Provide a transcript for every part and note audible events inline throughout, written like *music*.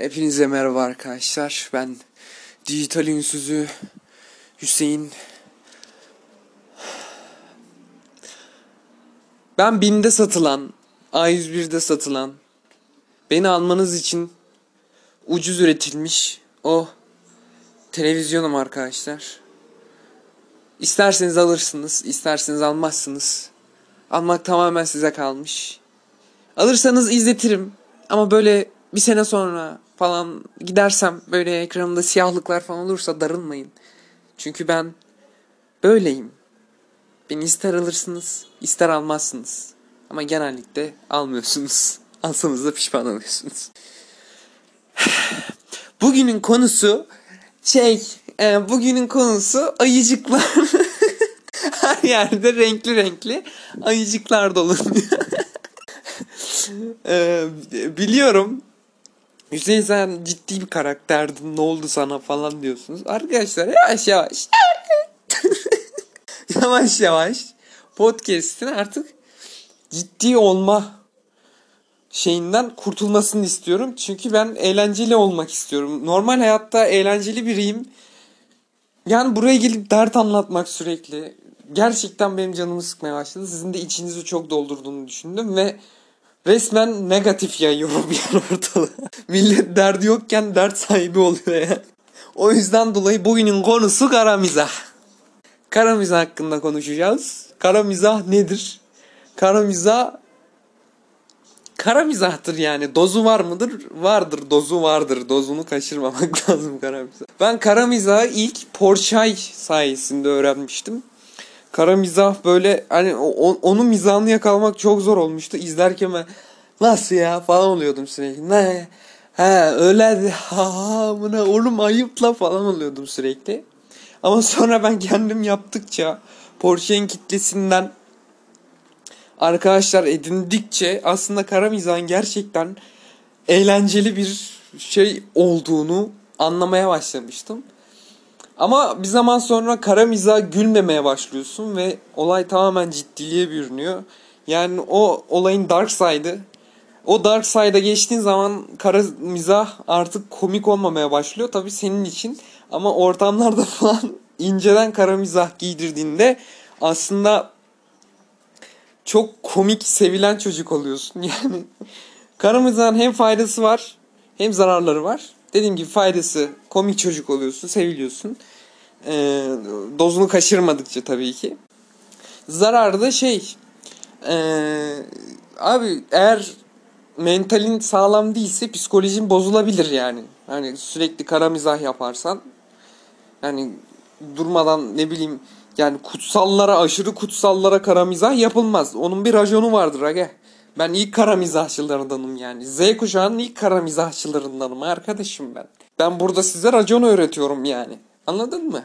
Hepinize merhaba arkadaşlar. Ben dijital ünsüzü Hüseyin. Ben BİM'de satılan, A101'de satılan, beni almanız için ucuz üretilmiş o televizyonum arkadaşlar. İsterseniz alırsınız, isterseniz almazsınız. Almak tamamen size kalmış. Alırsanız izletirim. Ama böyle bir sene sonra falan gidersem böyle ekranımda siyahlıklar falan olursa darılmayın. Çünkü ben böyleyim. Beni ister alırsınız, ister almazsınız. Ama genellikle almıyorsunuz. *laughs* Alsanız da pişman oluyorsunuz. *sighs* Bugünün konusu şey, e, bugünün konusu ayıcıklar. *laughs* Her yerde renkli renkli ayıcıklar dolanıyor. *laughs* e, biliyorum Hüseyin sen ciddi bir karakterdin ne oldu sana falan diyorsunuz. Arkadaşlar yavaş yavaş. *laughs* yavaş yavaş podcast'in artık ciddi olma şeyinden kurtulmasını istiyorum. Çünkü ben eğlenceli olmak istiyorum. Normal hayatta eğlenceli biriyim. Yani buraya gelip dert anlatmak sürekli. Gerçekten benim canımı sıkmaya başladı. Sizin de içinizi çok doldurduğunu düşündüm ve resmen negatif yayıyorum yani ortalığı. *laughs* Millet derdi yokken dert sahibi oluyor ya. O yüzden dolayı bugünün konusu kara mizah. Kara mizah hakkında konuşacağız. Kara mizah nedir? Kara mizah kara mizahtır yani. Dozu var mıdır? Vardır. Dozu vardır. Dozunu kaçırmamak *laughs* lazım kara mizah. Ben kara mizahı ilk Porçay sayesinde öğrenmiştim. Kara mizah böyle hani o, onun mizahını yakalamak çok zor olmuştu. İzlerken ben nasıl ya falan oluyordum sürekli. Ne? He öyle ha ha buna oğlum ayıpla falan oluyordum sürekli. Ama *laughs* sonra ben kendim yaptıkça Porsche'nin kitlesinden arkadaşlar edindikçe aslında kara mizahın gerçekten eğlenceli bir şey olduğunu anlamaya başlamıştım. Ama bir zaman sonra kara mizah gülmemeye başlıyorsun ve olay tamamen ciddiliğe bürünüyor. Yani o olayın dark side'ı. O dark side'a geçtiğin zaman kara mizah artık komik olmamaya başlıyor. Tabii senin için. Ama ortamlarda *laughs* falan inceden kara mizah giydirdiğinde aslında çok komik sevilen çocuk oluyorsun. *laughs* Yani kara mizahın hem faydası var hem zararları var. Dediğim gibi faydası komik çocuk oluyorsun, seviliyorsun. E, dozunu kaçırmadıkça tabii ki. Zararı da şey e, abi eğer mentalin sağlam değilse psikolojin bozulabilir yani. Hani sürekli kara mizah yaparsan yani durmadan ne bileyim yani kutsallara aşırı kutsallara kara mizah yapılmaz. Onun bir rajonu vardır aga. Ben ilk kara mizahçılarındanım yani. Z kuşağının ilk kara mizahçılarındanım arkadaşım ben. Ben burada size racon öğretiyorum yani. Anladın mı?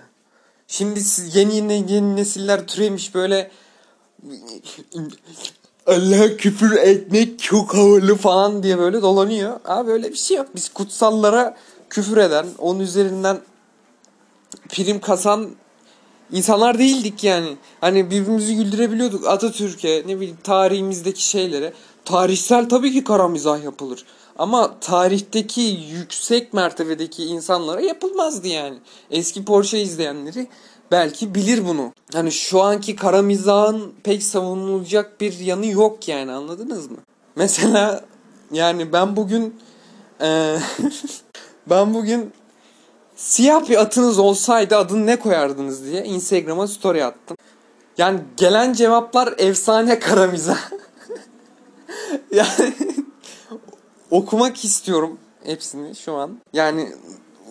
Şimdi siz yeni yeni, yeni nesiller türemiş böyle Allah küfür etmek çok havalı falan diye böyle dolanıyor. Abi öyle bir şey yok. Biz kutsallara küfür eden, onun üzerinden prim kasan insanlar değildik yani. Hani birbirimizi güldürebiliyorduk Atatürk'e, ne bileyim tarihimizdeki şeylere. Tarihsel tabii ki kara mizah yapılır. Ama tarihteki yüksek mertebedeki insanlara yapılmazdı yani. Eski Porsche izleyenleri belki bilir bunu. Hani şu anki kara mizahın pek savunulacak bir yanı yok yani anladınız mı? Mesela yani ben bugün e, *laughs* ben bugün siyah bir atınız olsaydı adını ne koyardınız diye Instagram'a story attım. Yani gelen cevaplar efsane *laughs* kara mizah. *laughs* yani okumak istiyorum hepsini şu an. Yani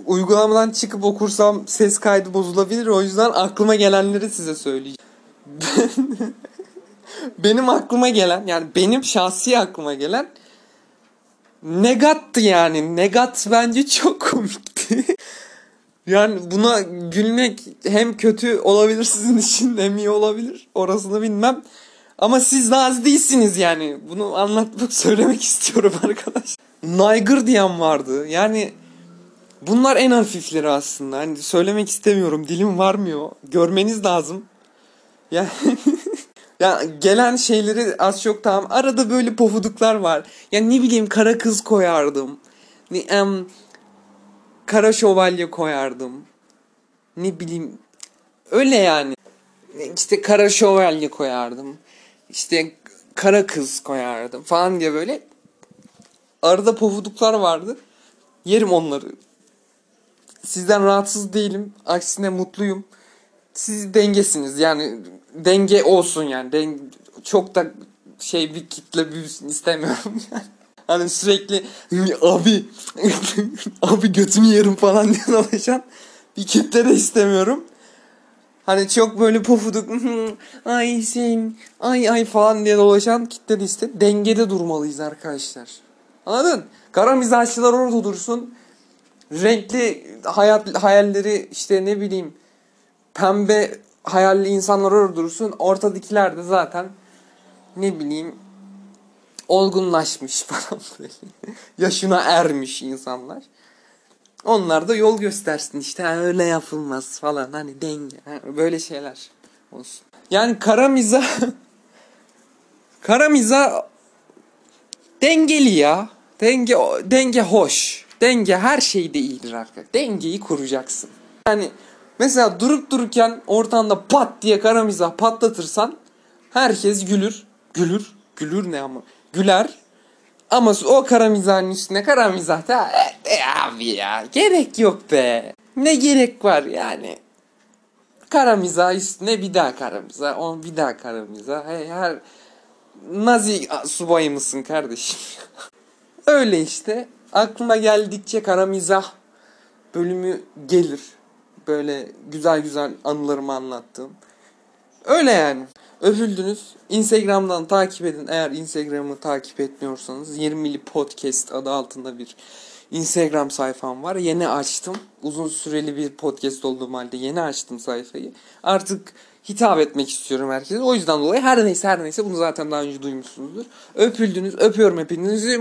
uygulamadan çıkıp okursam ses kaydı bozulabilir. O yüzden aklıma gelenleri size söyleyeceğim. *laughs* benim aklıma gelen yani benim şahsi aklıma gelen Negat'tı yani. Negat bence çok komikti. Yani buna gülmek hem kötü olabilir sizin için hem iyi olabilir. Orasını bilmem. Ama siz nazi değilsiniz yani. Bunu anlatmak *laughs* söylemek istiyorum arkadaş. Naygır diyen vardı. Yani bunlar en hafifleri aslında. Hani söylemek istemiyorum. Dilim varmıyor. Görmeniz lazım. Yani *laughs* ya gelen şeyleri az çok tamam. Arada böyle pofuduklar var. Ya ne bileyim kara kız koyardım. Ne, em, kara şövalye koyardım. Ne bileyim öyle yani. İşte kara şövalye koyardım. İşte kara kız koyardım falan diye böyle. Arada pofuduklar vardı. Yerim onları. Sizden rahatsız değilim. Aksine mutluyum. Siz dengesiniz. Yani denge olsun yani. Den çok da şey bir kitle büyüsün istemiyorum *laughs* yani. Hani sürekli abi abi götünü yerim falan diye dolaşan bir kitle de istemiyorum. Hani çok böyle pofuduk ay sen ay ay falan diye dolaşan kitle de iste. Dengede durmalıyız arkadaşlar. Anladın? Kara mizahçılar orada dursun. Renkli hayat hayalleri işte ne bileyim pembe hayalli insanlar orada dursun. Ortadakiler de zaten ne bileyim olgunlaşmış *laughs* falan böyle. Yaşına ermiş insanlar. Onlar da yol göstersin işte öyle yapılmaz falan hani denge böyle şeyler olsun. Yani kara miza *laughs* kara miza dengeli ya. Denge denge hoş. Denge her şeyde iyidir arkadaşlar. Dengeyi kuracaksın. Yani mesela durup dururken ortamda pat diye kara mizah patlatırsan herkes gülür. Gülür. Gülür ne ama? Güler. Ama o kara mizahın üstüne kara mizah da e, abi ya gerek yok be. Ne gerek var yani. Kara mizah üstüne bir daha kara mizah. On bir daha kara mizah. Hey, her Nazi subayı mısın kardeşim? *laughs* Öyle işte. Aklıma geldikçe kara mizah bölümü gelir. Böyle güzel güzel anılarımı anlattığım. Öyle yani. Övüldünüz. Instagram'dan takip edin. Eğer Instagram'ı takip etmiyorsanız 20'li podcast adı altında bir Instagram sayfam var. Yeni açtım. Uzun süreli bir podcast olduğum halde yeni açtım sayfayı. Artık hitap etmek istiyorum herkese. O yüzden dolayı her neyse her neyse bunu zaten daha önce duymuşsunuzdur. Öpüldünüz. Öpüyorum hepinizi.